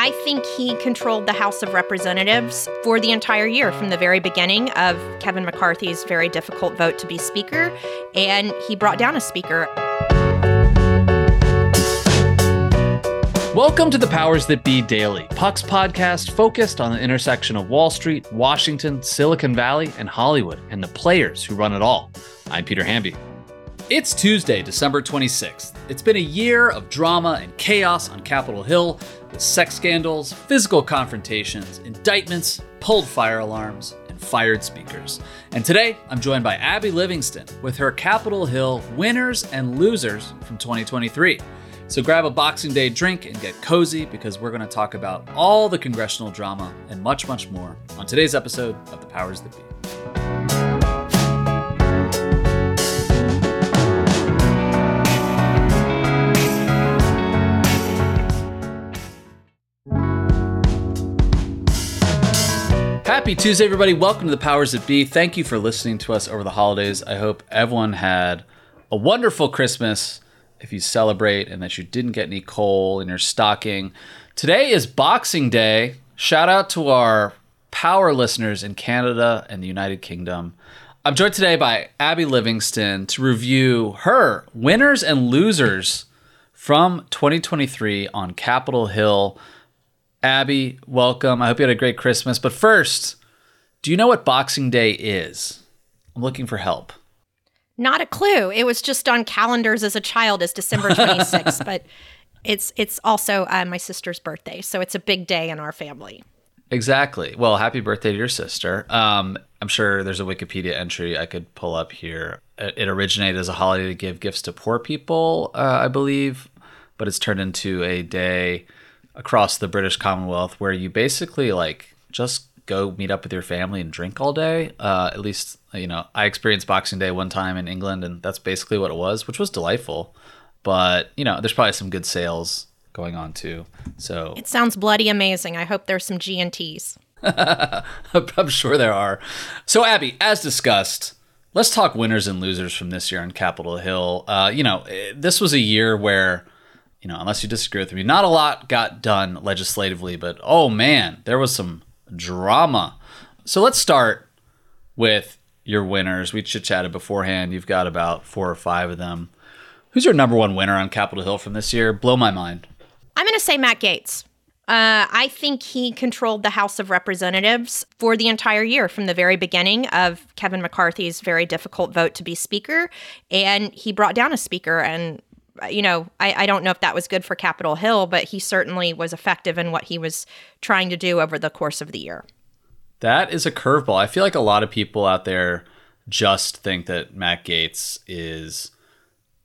I think he controlled the House of Representatives for the entire year from the very beginning of Kevin McCarthy's very difficult vote to be Speaker, and he brought down a Speaker. Welcome to the Powers That Be Daily, Puck's podcast focused on the intersection of Wall Street, Washington, Silicon Valley, and Hollywood, and the players who run it all. I'm Peter Hamby. It's Tuesday, December 26th. It's been a year of drama and chaos on Capitol Hill with sex scandals, physical confrontations, indictments, pulled fire alarms, and fired speakers. And today, I'm joined by Abby Livingston with her Capitol Hill winners and losers from 2023. So grab a Boxing Day drink and get cozy because we're going to talk about all the congressional drama and much, much more on today's episode of The Powers That Be. Happy Tuesday, everybody. Welcome to the Powers That Be. Thank you for listening to us over the holidays. I hope everyone had a wonderful Christmas if you celebrate and that you didn't get any coal in your stocking. Today is Boxing Day. Shout out to our power listeners in Canada and the United Kingdom. I'm joined today by Abby Livingston to review her winners and losers from 2023 on Capitol Hill. Abby, welcome. I hope you had a great Christmas. But first, do you know what Boxing Day is? I'm looking for help. Not a clue. It was just on calendars as a child as December 26th, but it's it's also uh, my sister's birthday, so it's a big day in our family. Exactly. Well, happy birthday to your sister. Um, I'm sure there's a Wikipedia entry I could pull up here. It originated as a holiday to give gifts to poor people, uh, I believe, but it's turned into a day across the British Commonwealth where you basically like just go meet up with your family and drink all day. Uh, at least, you know, I experienced Boxing Day one time in England, and that's basically what it was, which was delightful. But you know, there's probably some good sales going on too. So it sounds bloody amazing. I hope there's some G and Ts. I'm sure there are. So Abby, as discussed. Let's talk winners and losers from this year on Capitol Hill. Uh, you know, this was a year where, you know, unless you disagree with me, not a lot got done legislatively, but oh man, there was some drama. So let's start with your winners. We chit chatted beforehand. You've got about four or five of them. Who's your number one winner on Capitol Hill from this year? Blow my mind. I'm going to say Matt Gaetz. Uh, I think he controlled the House of Representatives for the entire year from the very beginning of Kevin McCarthy's very difficult vote to be Speaker. And he brought down a Speaker. And, you know, I, I don't know if that was good for Capitol Hill, but he certainly was effective in what he was trying to do over the course of the year. That is a curveball. I feel like a lot of people out there just think that Matt Gaetz is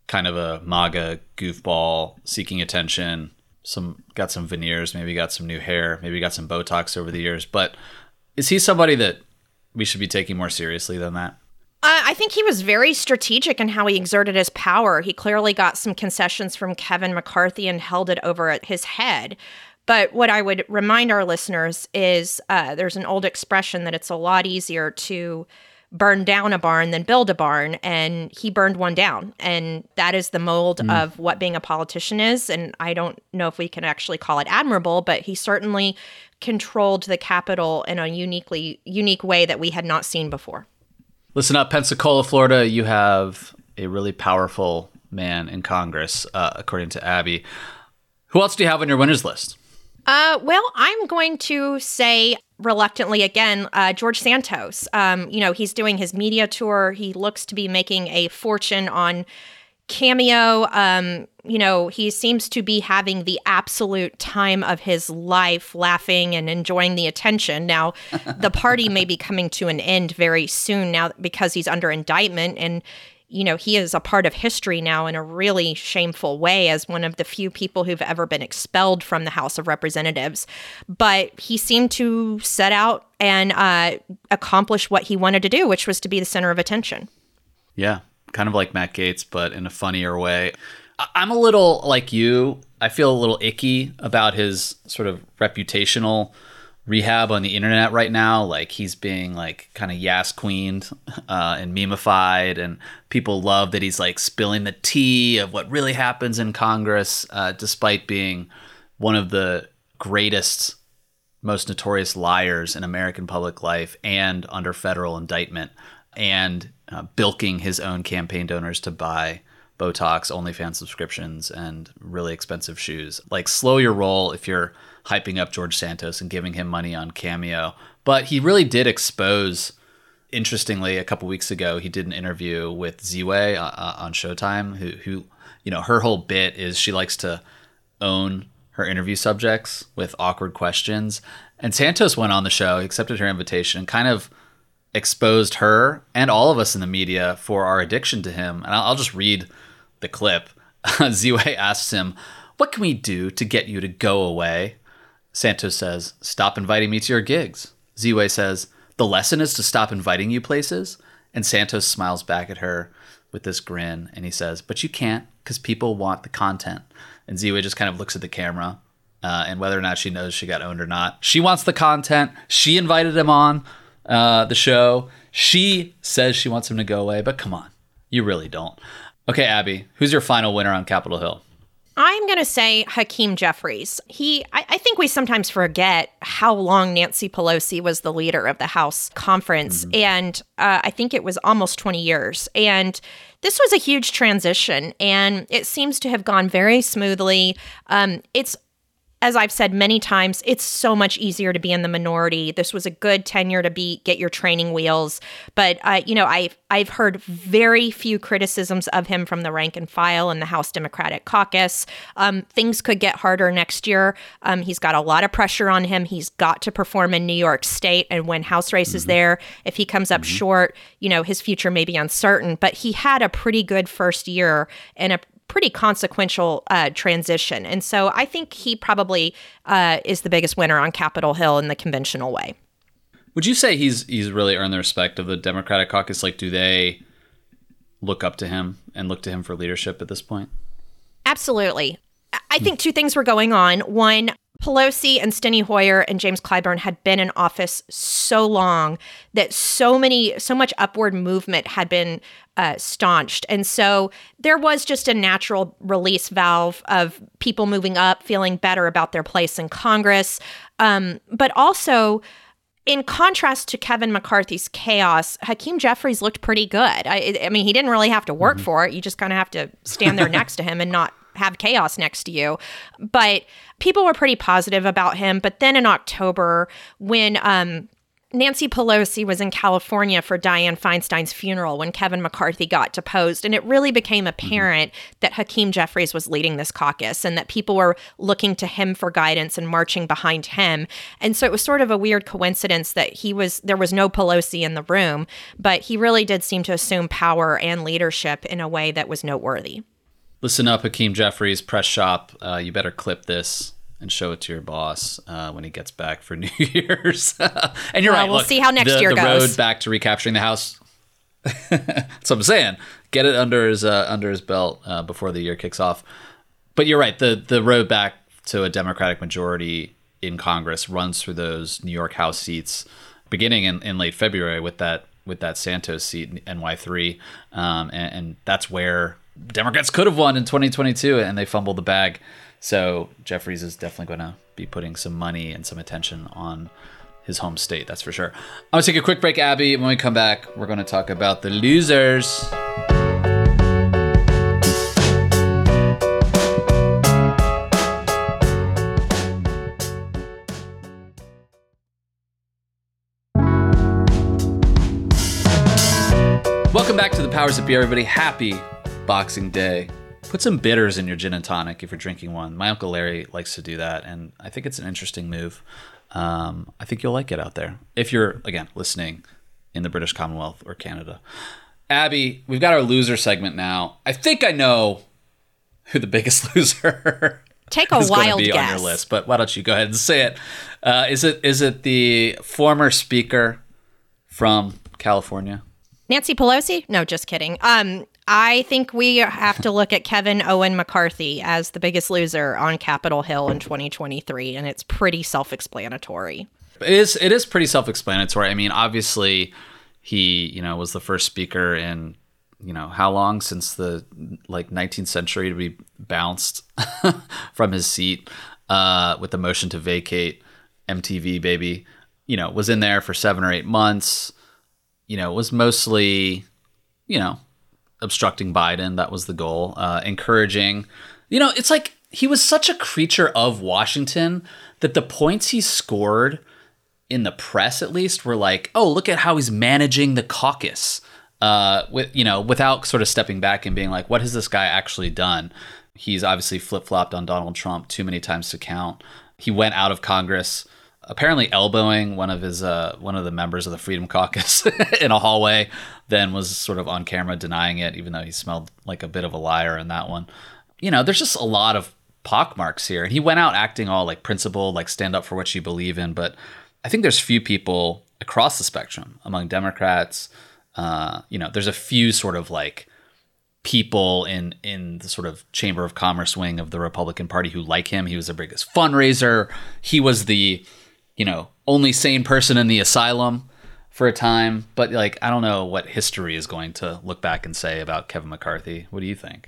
kind of a MAGA goofball seeking attention. Some got some veneers, maybe got some new hair, maybe got some Botox over the years. But is he somebody that we should be taking more seriously than that? Uh, I think he was very strategic in how he exerted his power. He clearly got some concessions from Kevin McCarthy and held it over his head. But what I would remind our listeners is uh, there's an old expression that it's a lot easier to burn down a barn than build a barn. And he burned one down. And that is the mold mm. of what being a politician is. And I don't know if we can actually call it admirable, but he certainly controlled the capital in a uniquely unique way that we had not seen before. Listen up, Pensacola, Florida. You have a really powerful man in Congress, uh, according to Abby. Who else do you have on your winners list? Uh, well, I'm going to say reluctantly again, uh, George Santos. Um, you know, he's doing his media tour. He looks to be making a fortune on Cameo. Um, you know, he seems to be having the absolute time of his life, laughing and enjoying the attention. Now, the party may be coming to an end very soon now because he's under indictment and you know, he is a part of history now in a really shameful way as one of the few people who've ever been expelled from the House of Representatives. But he seemed to set out and uh, accomplish what he wanted to do, which was to be the center of attention. Yeah, kind of like Matt Gaetz, but in a funnier way. I'm a little like you. I feel a little icky about his sort of reputational rehab on the internet right now. Like he's being like kind of yas queened uh, and memeified, and people love that he's like spilling the tea of what really happens in Congress, uh, despite being one of the greatest, most notorious liars in American public life and under federal indictment, and uh, bilking his own campaign donors to buy Botox, OnlyFans subscriptions, and really expensive shoes. Like, slow your roll if you're hyping up George Santos and giving him money on Cameo. But he really did expose. Interestingly, a couple weeks ago, he did an interview with Ziwe uh, uh, on Showtime, who, who, you know, her whole bit is she likes to own her interview subjects with awkward questions. And Santos went on the show, accepted her invitation, and kind of exposed her and all of us in the media for our addiction to him. And I'll, just read the clip. Ziwe asks him, What can we do to get you to go away? Santos says, Stop inviting me to your gigs. Ziwe says, The lesson is to stop inviting you places. And Santos smiles back at her with this grin and he says, But you can't because people want the content. And Ziwe just kind of looks at the camera uh, and whether or not she knows she got owned or not. She wants the content. She invited him on uh, the show. She says she wants him to go away, but come on, you really don't. Okay, Abby, who's your final winner on Capitol Hill? I'm going to say Hakeem Jeffries. He, I, I, think we sometimes forget how long Nancy Pelosi was the leader of the House conference. Mm-hmm. And uh, I think it was almost 20 years. And this was a huge transition, and it seems to have gone very smoothly. Um, it's as I've said many times, it's so much easier to be in the minority. This was a good tenure to be get your training wheels, but uh, you know, I've I've heard very few criticisms of him from the rank and file in the House Democratic Caucus. Um, things could get harder next year. Um, he's got a lot of pressure on him. He's got to perform in New York State and win House races mm-hmm. there. If he comes up mm-hmm. short, you know, his future may be uncertain. But he had a pretty good first year and a pretty consequential uh, transition. And so I think he probably uh, is the biggest winner on Capitol Hill in the conventional way. Would you say he's he's really earned the respect of the Democratic caucus? Like, do they look up to him and look to him for leadership at this point? Absolutely. I think two things were going on. One, Pelosi and Steny Hoyer and James Clyburn had been in office so long that so many, so much upward movement had been uh, staunched. And so there was just a natural release valve of people moving up, feeling better about their place in Congress. Um, but also, in contrast to Kevin McCarthy's chaos, Hakeem Jeffries looked pretty good. I, I mean, he didn't really have to work mm-hmm. for it. You just kind of have to stand there next to him and not have chaos next to you. But people were pretty positive about him. But then in October, when um, Nancy Pelosi was in California for Dianne Feinstein's funeral when Kevin McCarthy got deposed. And it really became apparent mm-hmm. that Hakeem Jeffries was leading this caucus and that people were looking to him for guidance and marching behind him. And so it was sort of a weird coincidence that he was, there was no Pelosi in the room, but he really did seem to assume power and leadership in a way that was noteworthy. Listen up, Hakeem Jeffries, press shop. Uh, you better clip this and show it to your boss uh, when he gets back for New Year's. and you're well, right. We'll look, see how next the, year the goes. The road back to recapturing the house. That's what I'm saying. Get it under his uh, under his belt uh, before the year kicks off. But you're right. The the road back to a Democratic majority in Congress runs through those New York House seats, beginning in, in late February with that with that Santos seat NY three, um, and, and that's where Democrats could have won in 2022, and they fumbled the bag. So Jeffries is definitely going to be putting some money and some attention on his home state, that's for sure. I'm going to take a quick break, Abby. When we come back, we're going to talk about the losers. Welcome back to the Powers That Be, everybody. Happy Boxing Day. Put some bitters in your gin and tonic if you're drinking one. My uncle Larry likes to do that, and I think it's an interesting move. Um, I think you'll like it out there if you're again listening in the British Commonwealth or Canada. Abby, we've got our loser segment now. I think I know who the biggest loser. Take a is wild be guess. on your list, but why don't you go ahead and say it? Uh, is it is it the former speaker from California? Nancy Pelosi? No, just kidding. Um, I think we have to look at Kevin Owen McCarthy as the biggest loser on Capitol Hill in 2023, and it's pretty self-explanatory. It is. It is pretty self-explanatory. I mean, obviously, he you know was the first speaker in you know how long since the like 19th century to be bounced from his seat. uh, with the motion to vacate MTV, baby. You know, was in there for seven or eight months. You know, was mostly, you know, obstructing Biden. That was the goal. Uh, encouraging. You know, it's like he was such a creature of Washington that the points he scored in the press, at least, were like, oh, look at how he's managing the caucus. Uh, with you know, without sort of stepping back and being like, what has this guy actually done? He's obviously flip flopped on Donald Trump too many times to count. He went out of Congress, apparently elbowing one of his uh, one of the members of the Freedom Caucus in a hallway. Then was sort of on camera denying it, even though he smelled like a bit of a liar in that one. You know, there's just a lot of pockmarks here, and he went out acting all like principled, like stand up for what you believe in. But I think there's few people across the spectrum among Democrats. Uh, you know, there's a few sort of like people in in the sort of chamber of commerce wing of the Republican Party who like him. He was the biggest fundraiser. He was the, you know, only sane person in the asylum for a time. But like, I don't know what history is going to look back and say about Kevin McCarthy. What do you think?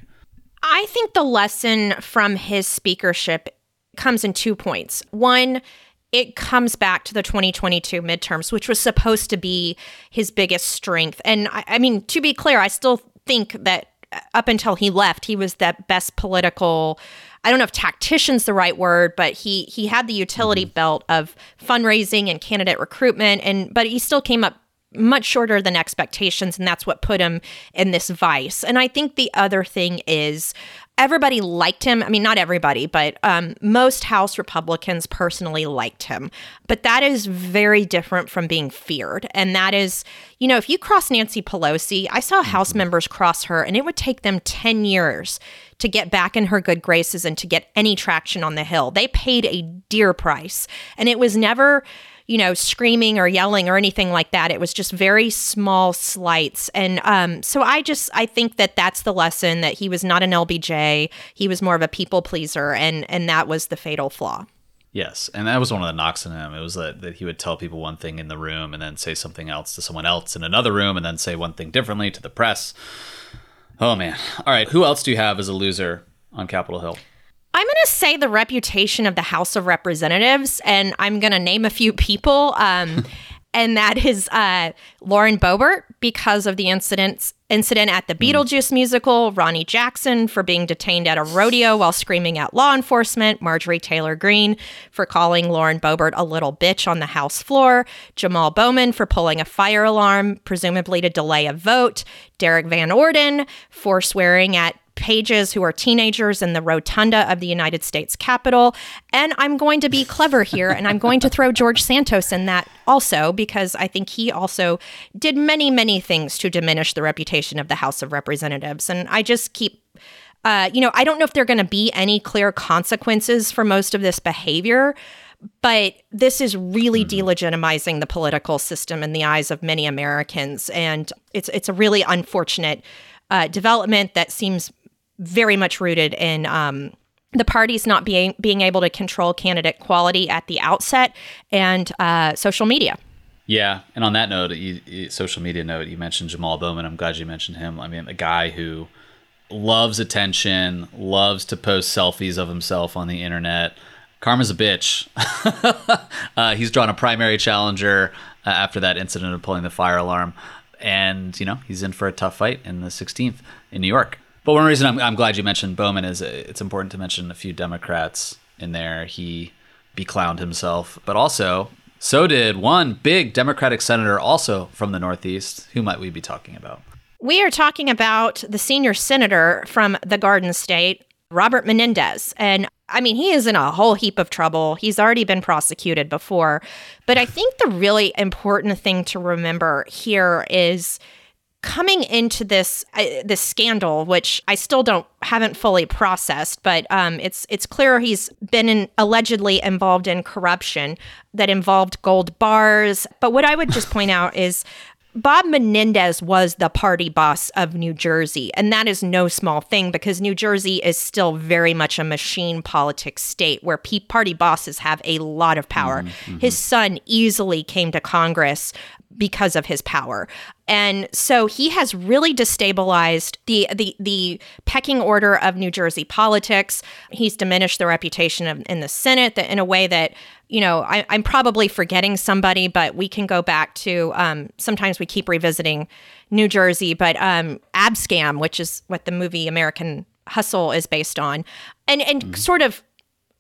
I think the lesson from his speakership comes in two points. One, it comes back to the 2022 midterms, which was supposed to be his biggest strength. And I, I mean, to be clear, I still think that uh, up until he left, he was the best political. I don't know if tactician's the right word, but he he had the utility mm-hmm. belt of fundraising and candidate recruitment, and but he still came up much shorter than expectations, and that's what put him in this vice. And I think the other thing is everybody liked him. I mean, not everybody, but um, most House Republicans personally liked him. But that is very different from being feared. And that is, you know, if you cross Nancy Pelosi, I saw House mm-hmm. members cross her, and it would take them 10 years to get back in her good graces and to get any traction on the Hill. They paid a dear price. And it was never you know, screaming or yelling or anything like that. It was just very small slights. And um, so I just, I think that that's the lesson that he was not an LBJ. He was more of a people pleaser. And, and that was the fatal flaw. Yes, and that was one of the knocks on him. It was that, that he would tell people one thing in the room and then say something else to someone else in another room and then say one thing differently to the press. Oh man. All right, who else do you have as a loser on Capitol Hill? I'm going to say the reputation of the House of Representatives, and I'm going to name a few people. Um, and that is uh, Lauren Boebert because of the incidents incident at the hmm. Beetlejuice musical, Ronny Jackson for being detained at a rodeo while screaming at law enforcement, Marjorie Taylor Greene for calling Lauren Boebert a little bitch on the House floor, Jamal Bowman for pulling a fire alarm, presumably to delay a vote, Derrick Van Orden for swearing at pages who are teenagers in the rotunda of the United States Capitol. And I'm going to be clever here and I'm going to throw George Santos in that also because I think he also did many, many things to diminish the reputation of the House of Representatives. And I just keep uh, you know, I don't know if there are going to be any clear consequences for most of this behavior, but this is really mm-hmm. delegitimizing the political system in the eyes of many Americans, and it's it's a really unfortunate uh, development that seems very much rooted in um, the parties not being being able to control candidate quality at the outset and uh, social media. Yeah, and on that note, you, you, social media note, you mentioned Jamal Bowman. I'm glad you mentioned him. I mean, a guy who loves attention, loves to post selfies of himself on the internet. Karma's a bitch. uh, he's drawn a primary challenger uh, after that incident of pulling the fire alarm, and you know he's in for a tough fight in the 16th in New York. But one reason I'm, I'm glad you mentioned Bowman is uh, it's important to mention a few Democrats in there. He beclowned himself, but also so did one big Democratic senator, also from the Northeast. Who might we be talking about? We are talking about the senior senator from the Garden State, Robert Menendez. And I mean, he is in a whole heap of trouble. He's already been prosecuted before. But I think the really important thing to remember here is coming into this uh, this scandal, which I still don't haven't fully processed, but um, it's it's clear he's been in, allegedly involved in corruption that involved gold bars. But what I would just point out is. Bob Menendez was the party boss of New Jersey, and that is no small thing because New Jersey is still very much a machine politics state where party bosses have a lot of power. Mm-hmm, mm-hmm. His son easily came to Congress because of his power. And so he has really destabilized the the the pecking order of New Jersey politics. He's diminished the reputation of, in the Senate that, in a way that you know I, am probably forgetting somebody, but we can go back to um, sometimes we keep revisiting New Jersey, but um, Abscam, which is what the movie American Hustle is based on, and and mm-hmm. sort of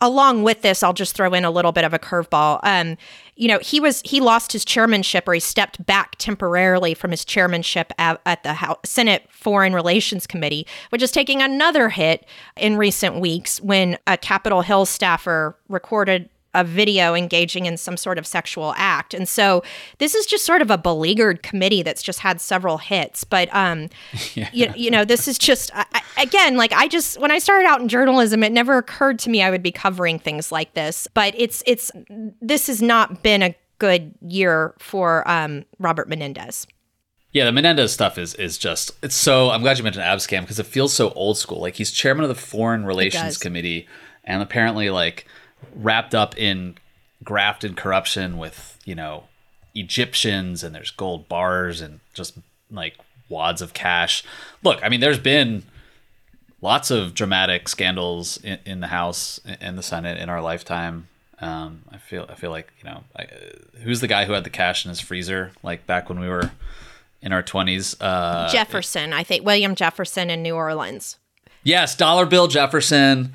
along with this, I'll just throw in a little bit of a curveball. Um, you know, he was he lost his chairmanship or he stepped back temporarily from his chairmanship at, at the House, Senate Foreign Relations Committee, which is taking another hit in recent weeks when a Capitol Hill staffer recorded a video engaging in some sort of sexual act. And so this is just sort of a beleaguered committee that's just had several hits. But, um, yeah. you, you know, this is just, I, again, like I just, when I started out in journalism, it never occurred to me I would be covering things like this. But it's, it's, this has not been a good year for um, Robert Menendez. Yeah, the Menendez stuff is is just it's so. I'm glad you mentioned Abscam because it feels so old school. Like he's chairman of the Foreign Relations Committee, and apparently, like wrapped up in graft and corruption with you know Egyptians and there's gold bars and just like wads of cash. Look, I mean, there's been lots of dramatic scandals in, in the House and the Senate in our lifetime. Um, I feel I feel like you know I, who's the guy who had the cash in his freezer like back when we were in our twenties. Uh, Jefferson, I think William Jefferson in New Orleans. Yes, dollar bill Jefferson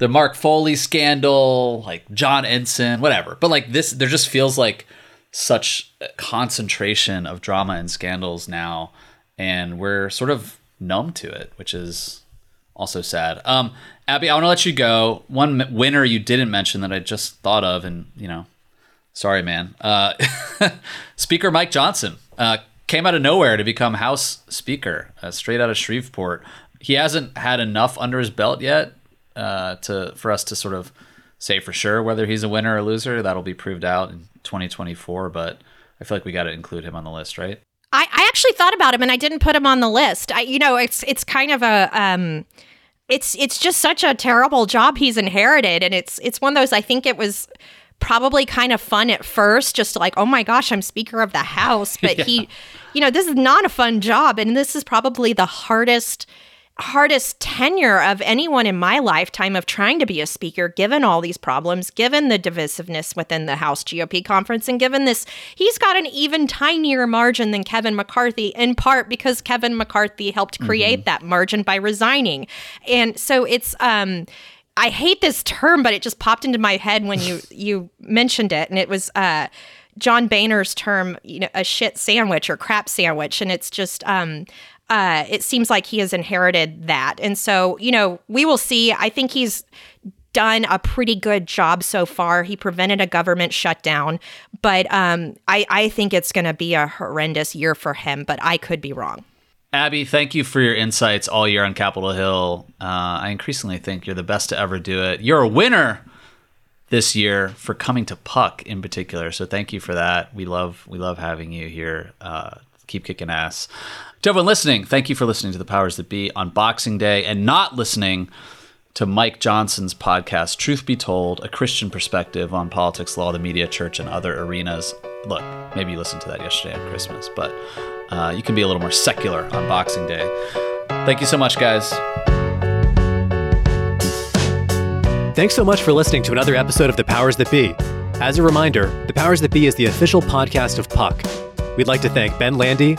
the Mark Foley scandal, like John Ensign, whatever. But like this, there just feels like such concentration of drama and scandals now, and we're sort of numb to it, which is also sad. Um, Abby, I want to let you go. One winner you didn't mention that I just thought of, and you know, sorry, man. Uh, Speaker Mike Johnson uh, came out of nowhere to become House Speaker, uh, straight out of Shreveport. He hasn't had enough under his belt yet uh, to for us to sort of say for sure whether he's a winner or loser. That'll be proved out in 2024. But I feel like we got to include him on the list, right? I, I actually thought about him and I didn't put him on the list. I, you know, it's it's kind of a um, it's it's just such a terrible job he's inherited, and it's it's one of those. I think it was probably kind of fun at first, just like, oh my gosh, I'm Speaker of the House. But yeah. he, you know, this is not a fun job. And this is probably the hardest hardest tenure of anyone in my lifetime of trying to be a speaker, given all these problems, given the divisiveness within the House GOP conference, and given this, he's got an even tinier margin than Kevin McCarthy, in part because Kevin McCarthy helped create mm-hmm. that margin by resigning. And so it's, um, I hate this term, but it just popped into my head when you you mentioned it, and it was uh, John Boehner's term, you know, a shit sandwich or crap sandwich, and it's just um, uh, it seems like he has inherited that. And so, you know, we will see. I think he's done a pretty good job so far. He prevented a government shutdown, but um, I, I think it's going to be a horrendous year for him, but I could be wrong. Abby, thank you for your insights all year on Capitol Hill. Uh, I increasingly think you're the best to ever do it. You're a winner this year for coming to Puck in particular. So thank you for that. We love we love having you here. Uh, keep kicking ass. To everyone listening, thank you for listening to the Powers That Be on Boxing Day and not listening to Mike Johnson's podcast, Truth Be Told, a Christian perspective on politics, law, the media, church, and other arenas. Look, maybe you listened to that yesterday on Christmas, but uh, you can be a little more secular on Boxing Day. Thank you so much, guys. Thanks so much for listening to another episode of The Powers That Be. As a reminder, The Powers That Be is the official podcast of Puck. We'd like to thank Ben Landy,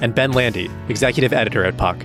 and Ben Landy, executive editor at Puck.